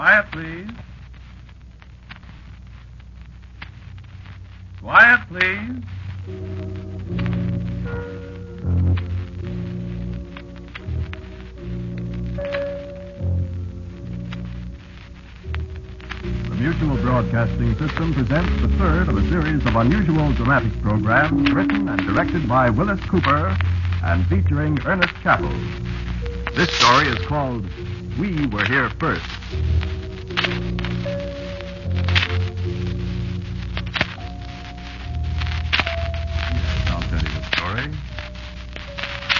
Quiet, please. Quiet, please. The Mutual Broadcasting System presents the third of a series of unusual dramatic programs written and directed by Willis Cooper and featuring Ernest Chappell. This story is called We Were Here First.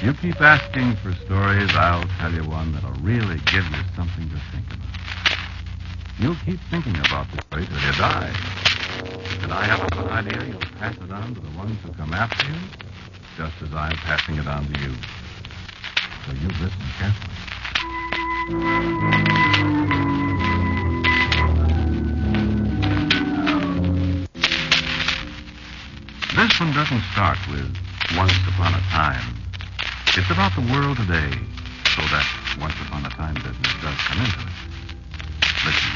You keep asking for stories, I'll tell you one that'll really give you something to think about. You'll keep thinking about the story till you die. And I have an idea you'll pass it on to the ones who come after you, just as I'm passing it on to you. So you listen carefully. This one doesn't start with once upon a time. It's about the world today, so that once upon a time business does come into it. Listen.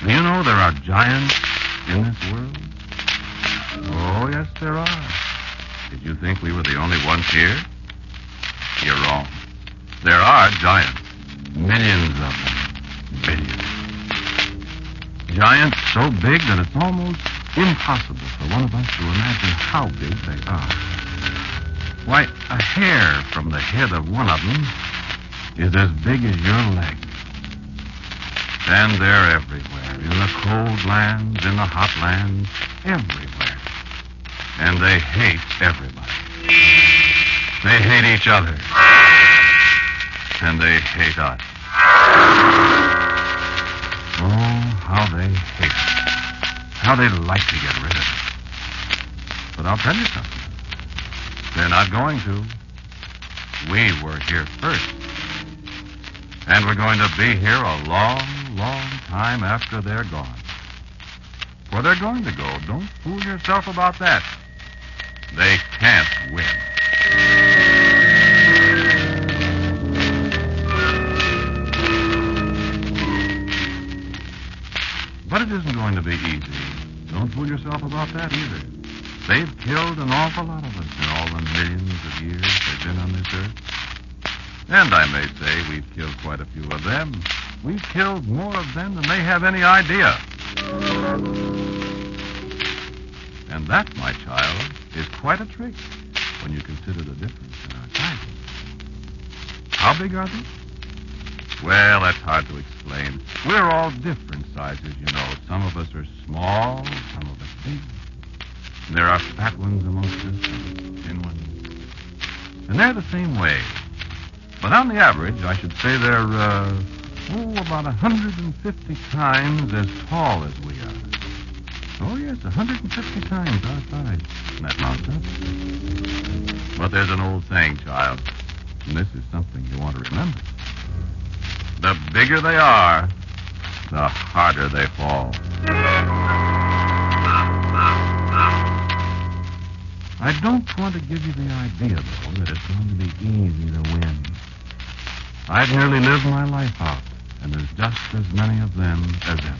Do you know there are giants in this world? Oh, yes, there are. Did you think we were the only ones here? You're wrong. There are giants. Millions of them. Billions. Giants so big that it's almost impossible for one of us to imagine how big they are. Why, a hair from the head of one of them is as big as your leg. And they're everywhere, in the cold lands, in the hot lands, everywhere. And they hate everybody. They hate each other. And they hate us. Oh, how they hate us. How they'd like to get rid of us. But I'll tell you something. They're not going to. We were here first. And we're going to be here a long, long time after they're gone. For they're going to go. Don't fool yourself about that. They can't win. But it isn't going to be easy. Don't fool yourself about that either. They've killed an awful lot of us in all the millions of years they've been on this earth. And I may say we've killed quite a few of them. We've killed more of them than they have any idea. And that, my child, is quite a trick when you consider the difference in our sizes. How big are they? Well, that's hard to explain. We're all different sizes, you know. Some of us are small, some of us big. There are fat ones amongst us, thin ones. And they're the same way. But on the average, I should say they're, uh, oh, about 150 times as tall as we are. Oh, yes, 150 times our size. Isn't that nonsense? But there's an old saying, child, and this is something you want to remember. The bigger they are, the harder they fall. I don't want to give you the idea, though, that it's going to be easy to win. I've nearly lived my life out, and there's just as many of them as ever.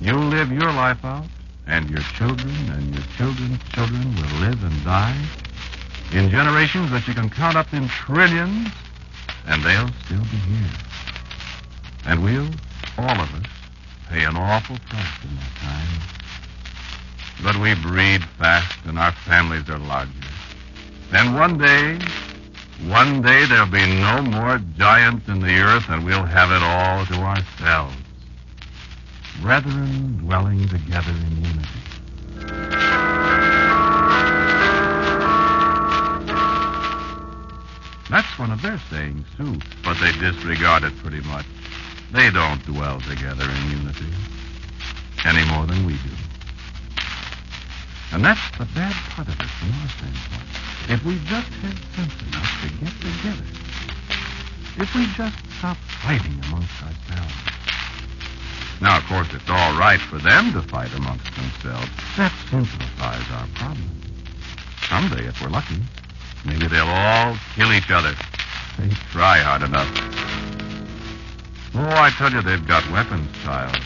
You'll live your life out, and your children and your children's children will live and die in generations that you can count up in trillions, and they'll still be here. And we'll, all of us, pay an awful price in that time. But we breed fast, and our families are larger. Then one day, one day there'll be no more giants in the earth, and we'll have it all to ourselves. Brethren dwelling together in unity. That's one of their sayings, too, but they disregard it pretty much. They don't dwell together in unity any more than we do. And that's the bad part of it from our standpoint. If we just had sense enough to get together, if we just stop fighting amongst ourselves. Now, of course, it's all right for them to fight amongst themselves. That simplifies our problem. Someday, if we're lucky, maybe they'll all kill each other. They try hard enough. Oh, I tell you, they've got weapons, child.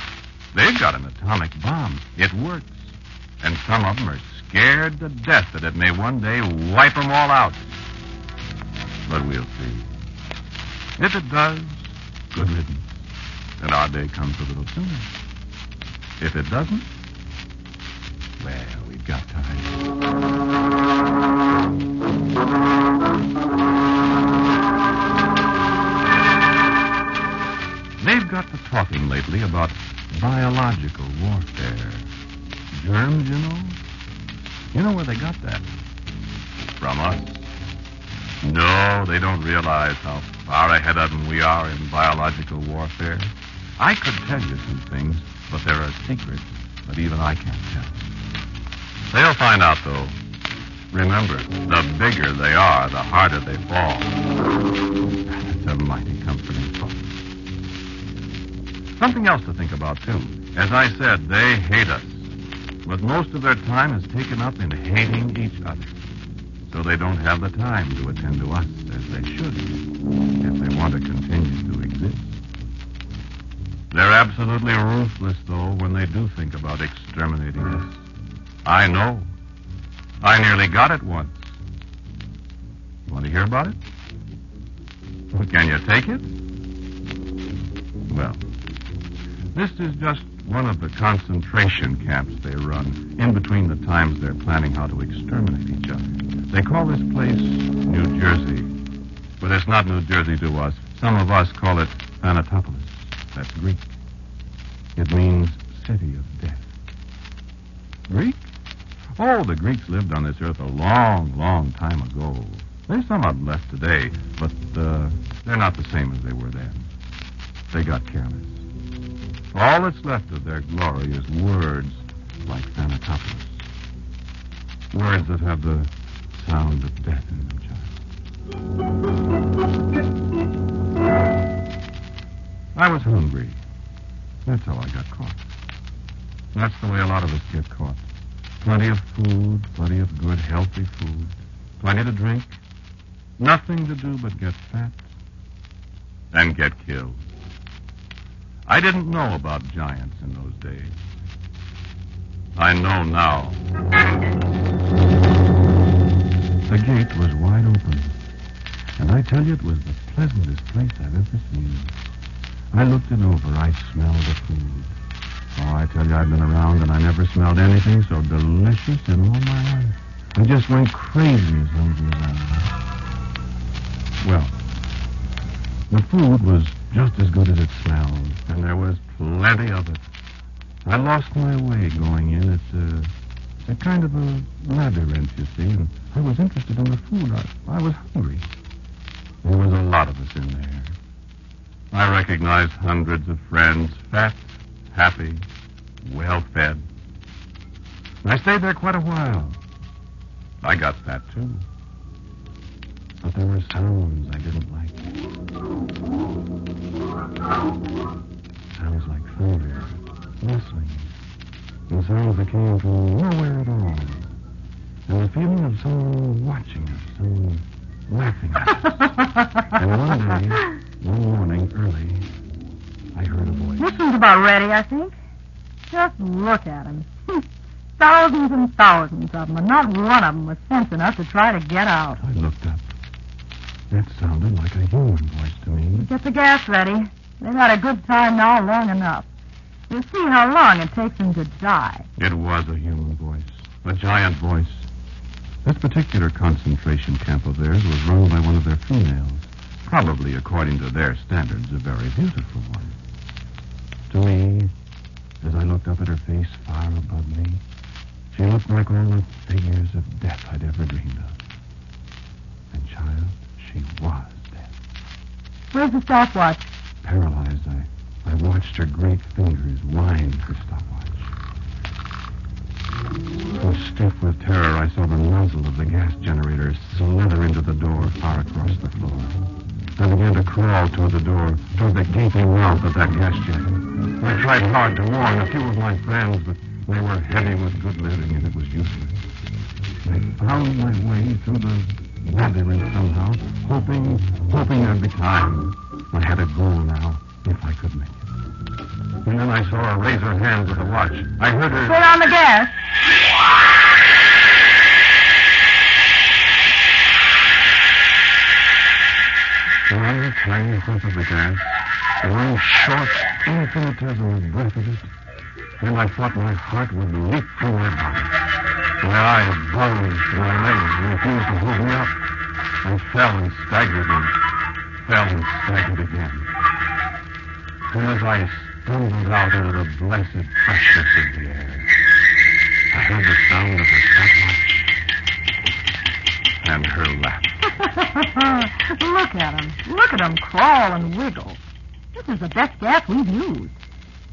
They've got an atomic bomb. It works. And some of them are scared to death that it may one day wipe them all out. But we'll see. If it does, good riddance. And our day comes a little sooner. If it doesn't, well, we've got time. They've got to talking lately about biological warfare. Germs, you know? You know where they got that? From us. No, they don't realize how far ahead of them we are in biological warfare. I could tell you some things, but there are secrets that even I can't tell. They'll find out, though. Remember, the bigger they are, the harder they fall. That's a mighty comforting thought. Something else to think about, too. As I said, they hate us. But most of their time is taken up in hating each other. So they don't have the time to attend to us as they should if they want to continue to exist. They're absolutely ruthless, though, when they do think about exterminating us. I know. I nearly got it once. Want to hear about it? Can you take it? Well, this is just one of the concentration camps they run in between the times they're planning how to exterminate each other. They call this place New Jersey. But it's not New Jersey to us. Some of us call it Thanatopolis. That's Greek. It means city of death. Greek? Oh, the Greeks lived on this earth a long, long time ago. There's some of them left today, but uh, they're not the same as they were then. They got careless. All that's left of their glory is words like Thanatopolis. Words that have the sound of death in them, child. I was hungry. That's how I got caught. That's the way a lot of us get caught. Plenty of food, plenty of good, healthy food, plenty to drink, nothing to do but get fat and get killed. I didn't know about giants in those days. I know now. The gate was wide open, and I tell you, it was the pleasantest place I've ever seen. I looked it over. I smelled the food. Oh, I tell you, I've been around and I never smelled anything so delicious in all my life. I just went crazy as hungry as I was. Well, the food was just as good as it smelled, and there was plenty of it. I lost my way going in. It's a, a kind of a labyrinth, you see, and I was interested in the food. I, I was hungry. There was a lot of us in there. I recognized hundreds of friends, fat, happy, well fed. I stayed there quite a while. I got fat, too. But there were sounds I didn't like. Sounds like thunder, rustling, and sounds that came from nowhere at all. And the feeling of someone watching us, someone laughing at us. and one day, one morning early, I heard a voice. This one's about ready, I think. Just look at him. thousands and thousands of them, and not one of them was sense enough to try to get out. I looked up. That sounded like a human voice to me. Get the gas ready. They've had a good time now long enough. You'll see how long it takes them to die. It was a human voice, a giant voice. This particular concentration camp of theirs was run by one of their females, probably according to their standards, a very beautiful one. To me, as I looked up at her face far above me, she looked like all the figures of death I'd ever dreamed of. And, child, she was dead. Where's the stopwatch? Paralyzed, I, I watched her great fingers wind her stopwatch. So stiff with terror, I saw the nozzle of the gas generator slither into the door far across the floor. I began to crawl toward the door, toward the gaping mouth of that gas jet. I tried hard to warn a few of my friends, but they were heavy with good living, and it was useless. I found my way through the labyrinth somehow, hoping, hoping there'd be time. I had a goal now, If I could make it. And then I saw her raise her hand with a watch. I heard her. Put on the gas. One tiny whiff of the gas. One short, infinitesimal breath of it. And I thought my heart would leap from my body. My eyes bulged, my legs refused to hold me up. I fell and staggered and fell and staggered again. And as I stumbled out into the blessed freshness of the air, I heard the sound of her stopwatch and her laugh. Look at him. Look at him crawl and wiggle. This is the best gas we've used.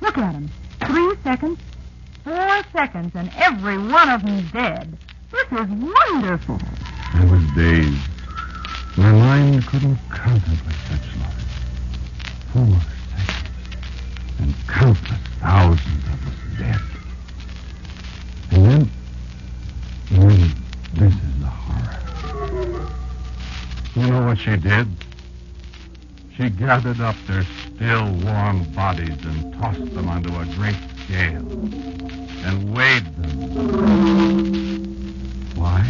Look at him. Three seconds, four seconds, and every one of them dead. This is wonderful. I was dazed. My mind couldn't contemplate such love. Four seconds, and countless thousands of us dead. And then, and then this is the horror. You know what she did? She gathered up their still warm bodies and tossed them onto a great scale and weighed them. Why?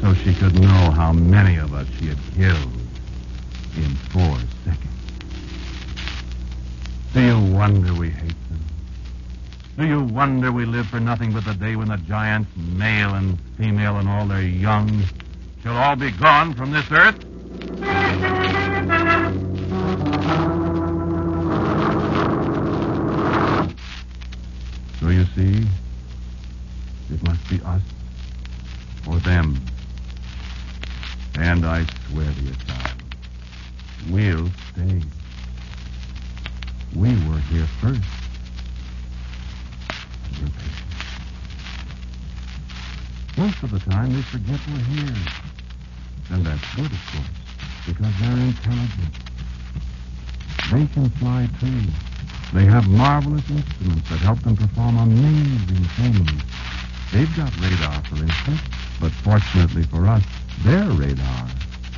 So she could know how many of us she had killed in four seconds. Do you wonder we hate them? Do you wonder we live for nothing but the day when the giants, male and female and all their young, shall all be gone from this earth? And I swear to you, child, we'll stay. We were here first. We're patient. Most of the time, they forget we're here. And that's good, of course, because they're intelligent. They can fly, too. They have marvelous instruments that help them perform amazing things. They've got radar, for instance, but fortunately for us, their radar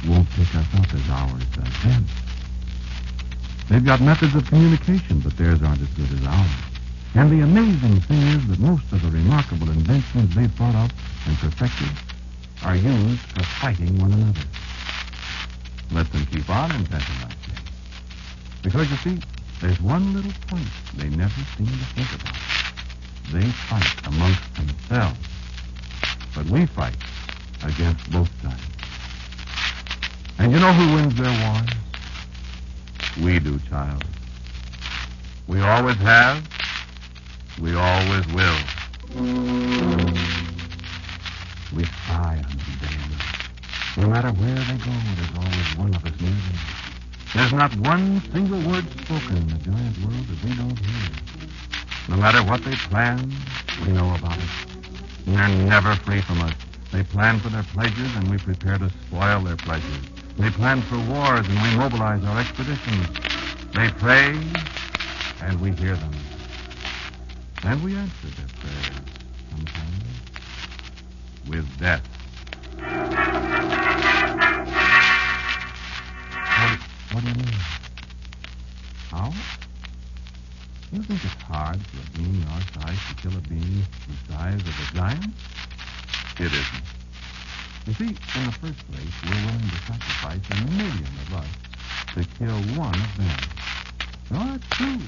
won't pick us up as ours does them. They've got methods of communication, but theirs aren't as good as ours. And the amazing thing is that most of the remarkable inventions they've thought up and perfected are used for fighting one another. Let them keep on inventing like that. Because, you see, there's one little point they never seem to think about. They fight amongst themselves. But we fight against both sides. And you know who wins their wars? We do, child. We always have. We always will. We spy on them day and night. No matter where they go, there's always one of us near them. There's not one single word spoken in the giant world that we don't hear. No matter what they plan, we know about it. And they're never free from us. They plan for their pleasures, and we prepare to spoil their pleasures. They plan for wars, and we mobilize our expeditions. They pray, and we hear them. And we answer their prayers sometimes with death. What, what do you mean? How? You think it's hard for a being our size to kill a being the size of a giant? It isn't. You see, in the first place, we're willing to sacrifice a million of us to kill one of them. No, that's true.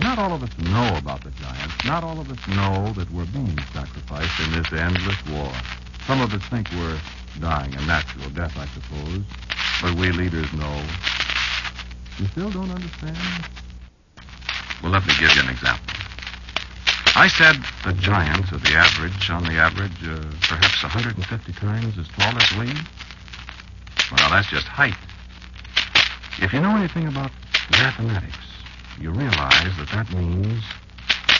Not all of us know about the giants. Not all of us know that we're being sacrificed in this endless war. Some of us think we're dying a natural death, I suppose. But we leaders know. You still don't understand? Well, let me give you an example. I said the giants are the average, on the average, uh, perhaps 150 times as tall as we. Well, that's just height. If you know anything about mathematics, you realize that that means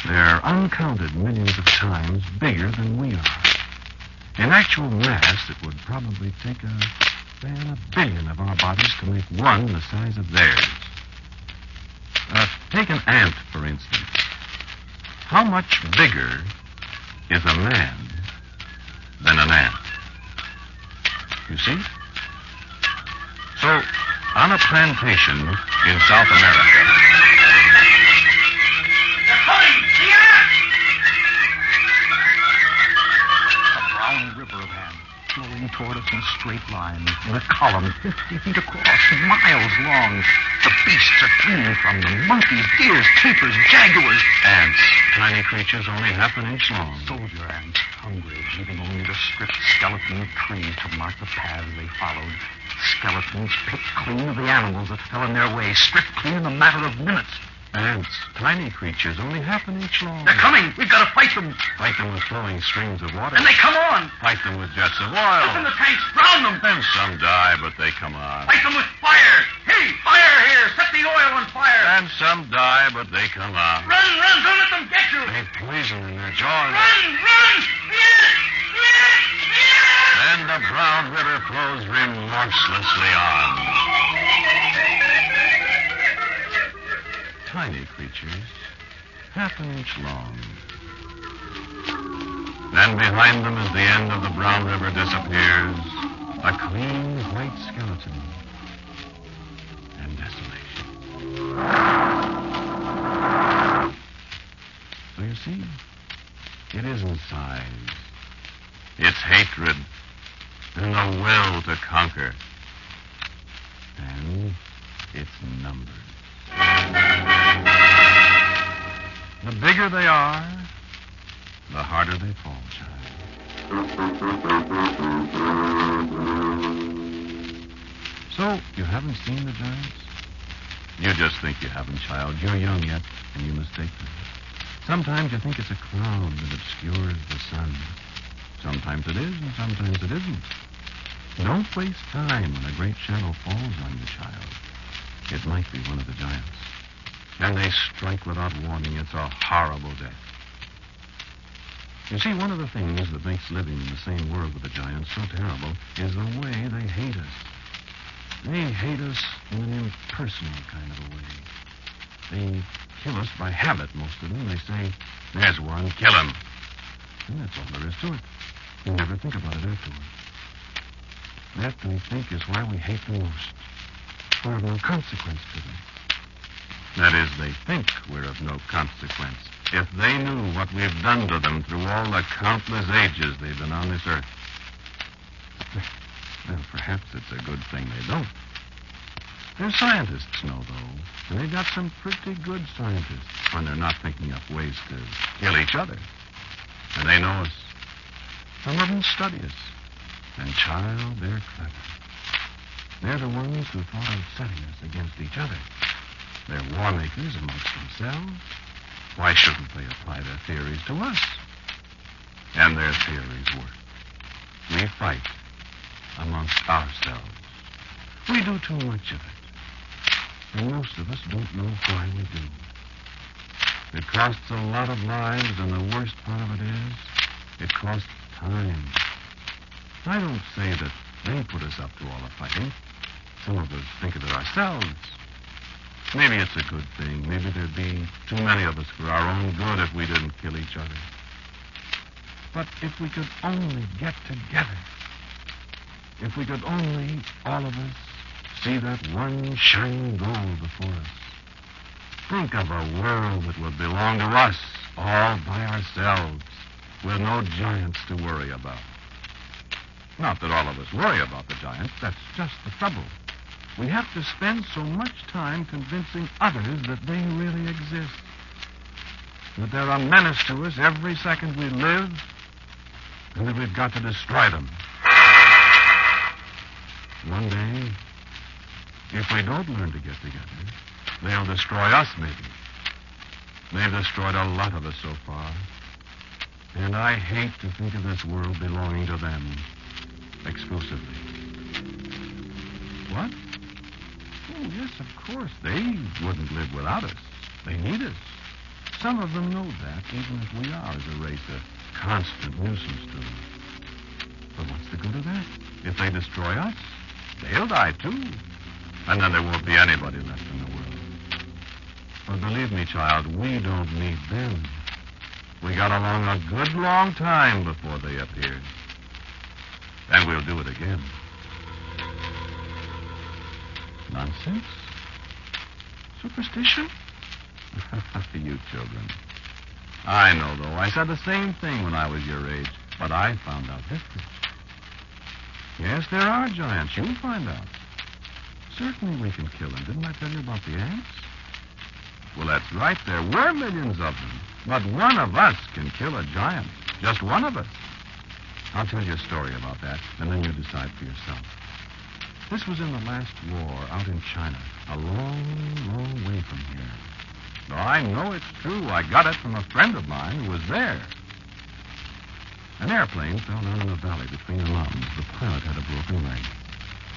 they're uncounted millions of times bigger than we are. In actual mass, it would probably take a, say, a billion of our bodies to make one the size of theirs. Uh, take an ant, for instance. How much bigger is a man than an ant? You see? So, on a plantation in South America. They're coming! Here! A brown river of hands flowing toward us in a straight line, in a column 50 feet across, miles long. The beasts are clinging from them. Monkeys, deers, tapirs, jaguars. Ants, tiny creatures only half an inch long. Soldier ants, hungry, leaving only the stripped skeleton of trees to mark the path they followed. Skeletons picked clean of the animals that fell in their way, stripped clean in a matter of minutes. Ants, tiny creatures only half an inch long. They're coming! We've got to fight them! Fight them with flowing streams of water. And they come on! Fight them with jets of oil. Open the tanks! Drown them! Then some die, but they come on. Fight them with fire! Hey, fire here! Set the oil on fire! And some die, but they come on. Run, run! Don't let them get you! They poison in their jaws. Run, run! Yes! Yes! Yes! Then the brown river flows remorselessly on. Tiny creatures, half an inch long. Then behind them, as the end of the brown river disappears, a clean white skeleton and desolation. So you see, it isn't size. It's hatred and the will to conquer. And bigger they are, the harder they fall, child. So, you haven't seen the giants? You just think you haven't, child. You're young yet, and you mistake them. Sometimes you think it's a cloud that obscures the sun. Sometimes it is, and sometimes it isn't. Don't waste time when a great shadow falls on you, child. It might be one of the giants. And they strike without warning. It's a horrible death. You see, one of the things that makes living in the same world with the giants so terrible is the way they hate us. They hate us in an impersonal kind of a way. They kill us by habit, most of them. They say, there's one, kill him. And that's all there is to it. You never think about it afterward. That, we think, is why we hate them most. Of no consequence to them. That is, they think we're of no consequence. If they knew what we've done to them through all the countless ages they've been on this earth. Well, perhaps it's a good thing they don't. Their scientists know, though, and they've got some pretty good scientists when they're not thinking up ways to kill each other. And they know us. Some of them study us. And, child, they're clever. They're the ones who thought of setting us against each other. They're war makers amongst themselves. Why shouldn't they apply their theories to us? And their theories work. We fight amongst ourselves. We do too much of it. And most of us don't know why we do. It costs a lot of lives, and the worst part of it is, it costs time. I don't say that they put us up to all the fighting. Some of us think of it ourselves. Maybe it's a good thing. Maybe there'd be too many of us for our own good if we didn't kill each other. But if we could only get together, if we could only, all of us, see that one shining goal before us, think of a world that would belong to us all by ourselves, with no giants to worry about. Not that all of us worry about the giants. That's just the trouble. We have to spend so much time convincing others that they really exist. That they're a menace to us every second we live, and that we've got to destroy them. One day, if we don't learn to get together, they'll destroy us, maybe. They've destroyed a lot of us so far. And I hate to think of this world belonging to them exclusively. What? Oh, yes, of course. They wouldn't live without us. They need us. Some of them know that, even if we are, as a race, a constant nuisance to them. But what's the good of that? If they destroy us, they'll die too. And then there won't be anybody left in the world. But believe me, child, we don't need them. We got along a good long time before they appeared. And we'll do it again. Nonsense. Superstition? For you children. I know, though. I said the same thing when I was your age, but I found out history. Yes, there are giants. You'll find out. Certainly we can kill them. Didn't I tell you about the ants? Well, that's right. There were millions of them. But one of us can kill a giant. Just one of us. I'll tell you a story about that, and then you decide for yourself. This was in the last war out in China, a long, long way from here. No, I know it's true. I got it from a friend of mine who was there. An airplane fell down in a valley between the mountains. The pilot had a broken leg.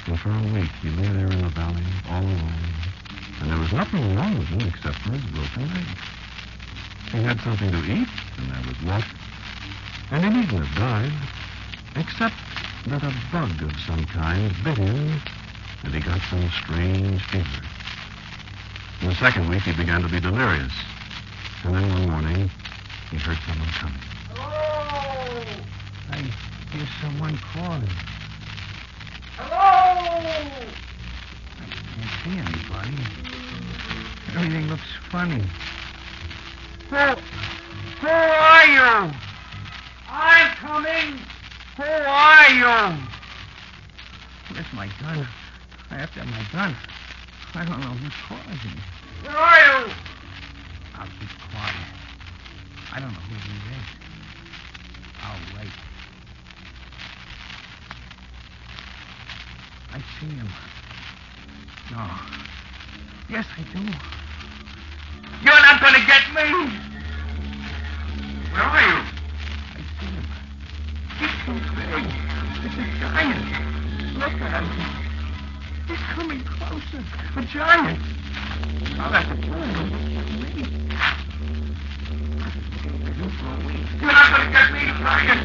And for a week he lay there in the valley all alone. And there was nothing wrong with him except for his broken leg. He had something to eat, and there was water. And he needn't have died, except that a bug of some kind bit him, and he got some strange fever. In the second week, he began to be delirious. And then one morning, he heard someone coming. Hello! I hear someone calling. Hello! I can't see anybody. Everything looks funny. Who, who are you? I'm coming. Who are you? Where's my gun? I have to have my gun. I don't know who's calling me. Where are you? I'll keep quiet. I don't know who he is. I'll wait. I see him. No. Yes, I do. You're not going to get me. Where are you? I see him. So big. It's a giant. Look at him. He's coming closer. A giant. Have to kill him. You're not going to get me, giant.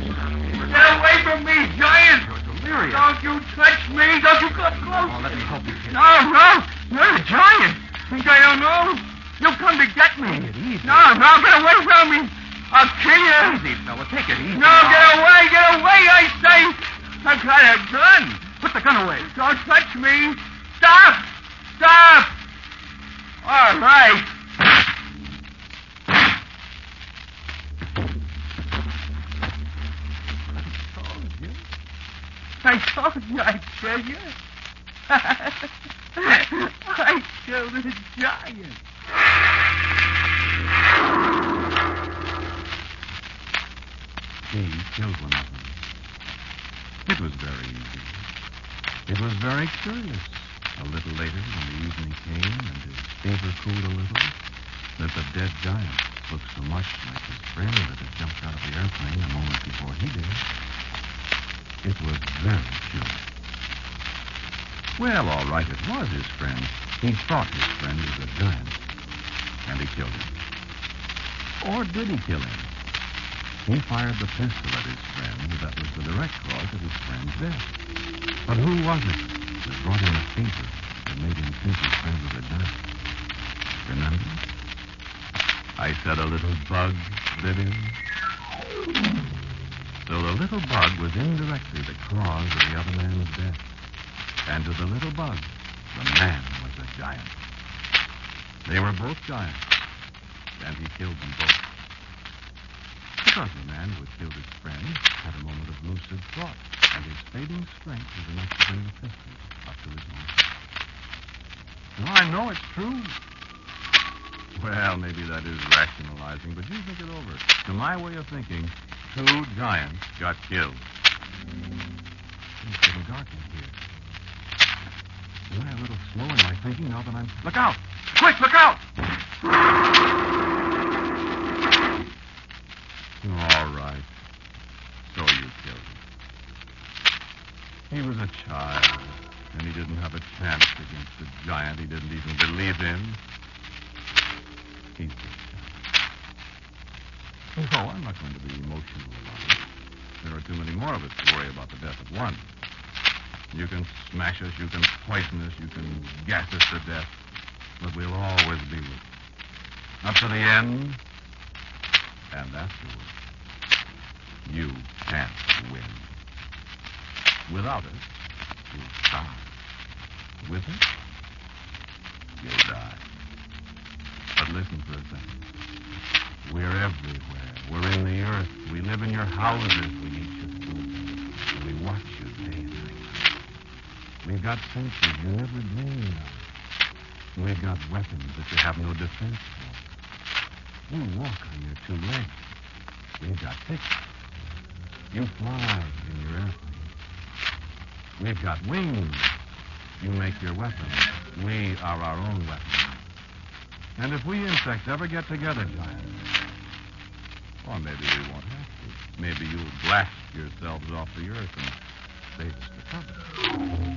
Get away from me, giant. delirious. Don't you touch me. Don't you come close. Oh, let me help you, kid. No, no. You're a giant. Think I don't know? You'll come to get me. Take it easy. No, no, get away from me. I'll kill you. Easy, fella. Take it easy. No, get away, get away, I say. I've got a gun. Put the gun away. Don't touch me. Stop. Stop. All right. told you. I told you I'd kill you. I killed a giant. He killed one of them. It was very easy. It was very curious. A little later, when the evening came and his fever cooled a little, that the dead giant looked so much like his friend that had jumped out of the airplane a moment before he did. It was very curious. Well, all right, it was his friend. He thought his friend was a giant. And he killed him. Or did he kill him? He fired the pistol at his friend that was the direct cause of his friend's death. But who was it that brought him a fever that made him think his friend was a giant? Remember? I said a little bug him. So the little bug was indirectly the cause of the other man's death. And to the little bug, the man was a giant. They were both giants, and he killed them both. The man who had killed his friend had a moment of lucid thought, and his fading strength was enough to bring the pistol up to his mouth. Now, I know it's true. Well, maybe that is rationalizing, but you think it over. To my way of thinking, two giants got killed. It's getting dark in here. Am I a little slow in my thinking now that I'm. Look out! Quick, look out! All right. So you killed him. He was a child, and he didn't have a chance against a giant he didn't even believe in. He's just No, oh, I'm not going to be emotional about it. There are too many more of us to worry about the death of one. You can smash us, you can poison us, you can gas us to death, but we'll always be with you. Up to the end, and afterward. You can't win. Without us, you'll die. With us, you'll die. But listen for a second. We're everywhere. We're in the earth. We live in your houses. We eat your food. We watch you day and night. We've got senses you never dreamed of. We've got weapons that you have no defense for. You walk on your two legs. We've got picks. You fly in your airplane. We've got wings. You make your weapons. We are our own weapons. And if we insects ever get together, Giant, or maybe we won't have to. Maybe you'll blast yourselves off the earth and save us the trouble.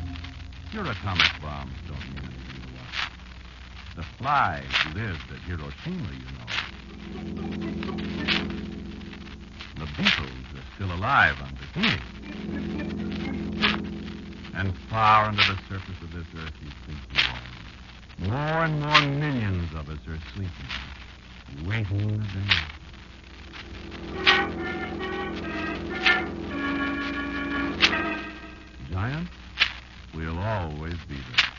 Your atomic bombs don't mean anything to us. The flies lived at Hiroshima, you know. The beetles are still alive on Bikini. And far under the surface of this earth, you think you are. More and more millions of us are sleeping, waiting the day. Giant, we'll always be there.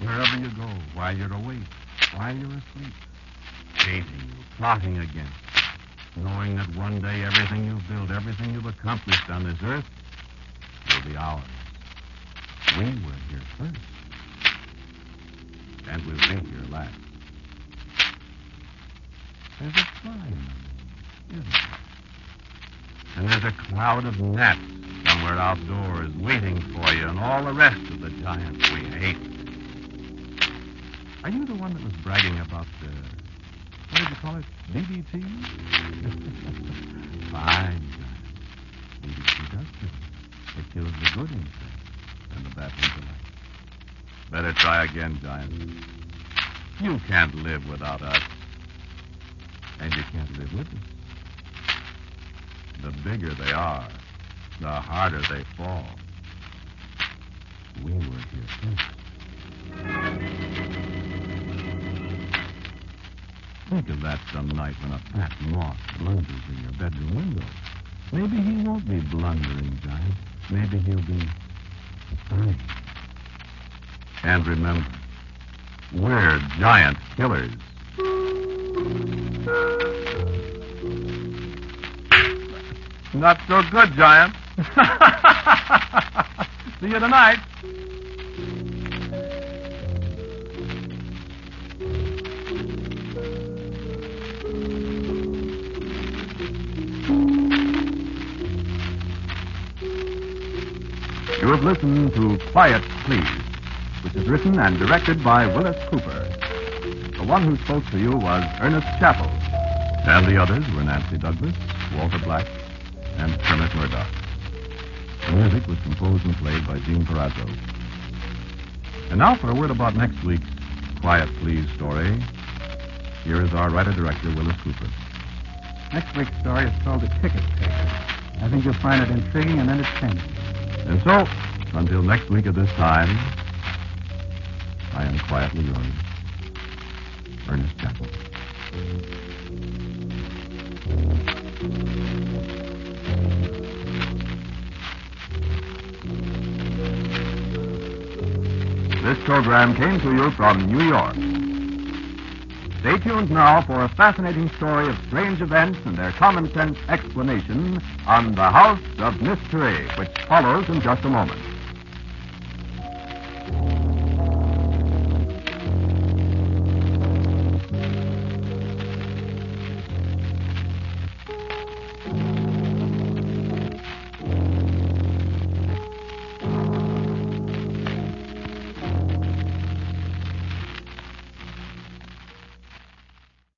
Wherever you go, while you're awake, while you're asleep, hating you, plotting against you, knowing that one day everything you've built, everything you've accomplished on this earth We were here first, and we'll be here last. There's a fly in them, isn't there? And there's a cloud of gnats somewhere outdoors waiting for you and all the rest of the giants we hate. Are you the one that was bragging about the, what did you call it, DDT? Fine. DDT does kill. It kills the good insects and the bad intellect. Better try again, giant. You can't live without us. And you can't live with us. The bigger they are, the harder they fall. We were here first. Think of that some night when a fat moth blunders in your bedroom window. Maybe he won't be blundering, Giant. Maybe he'll be fine. And remember, we're giant killers. Not so good, Giant. See you tonight. Have listened to Quiet Please, which is written and directed by Willis Cooper. The one who spoke to you was Ernest Chappell. And the others were Nancy Douglas, Walter Black, and Kermit Murdock. The music was composed and played by Gene Perazzo. And now for a word about next week's Quiet Please story. Here is our writer-director, Willis Cooper. Next week's story is called The Ticket Taker. I think you'll find it intriguing and entertaining. And so, until next week at this time, I am quietly yours, Ernest Chappell. This program came to you from New York. Stay tuned now for a fascinating story of strange events and their common sense explanation on The House of Mystery, which follows in just a moment.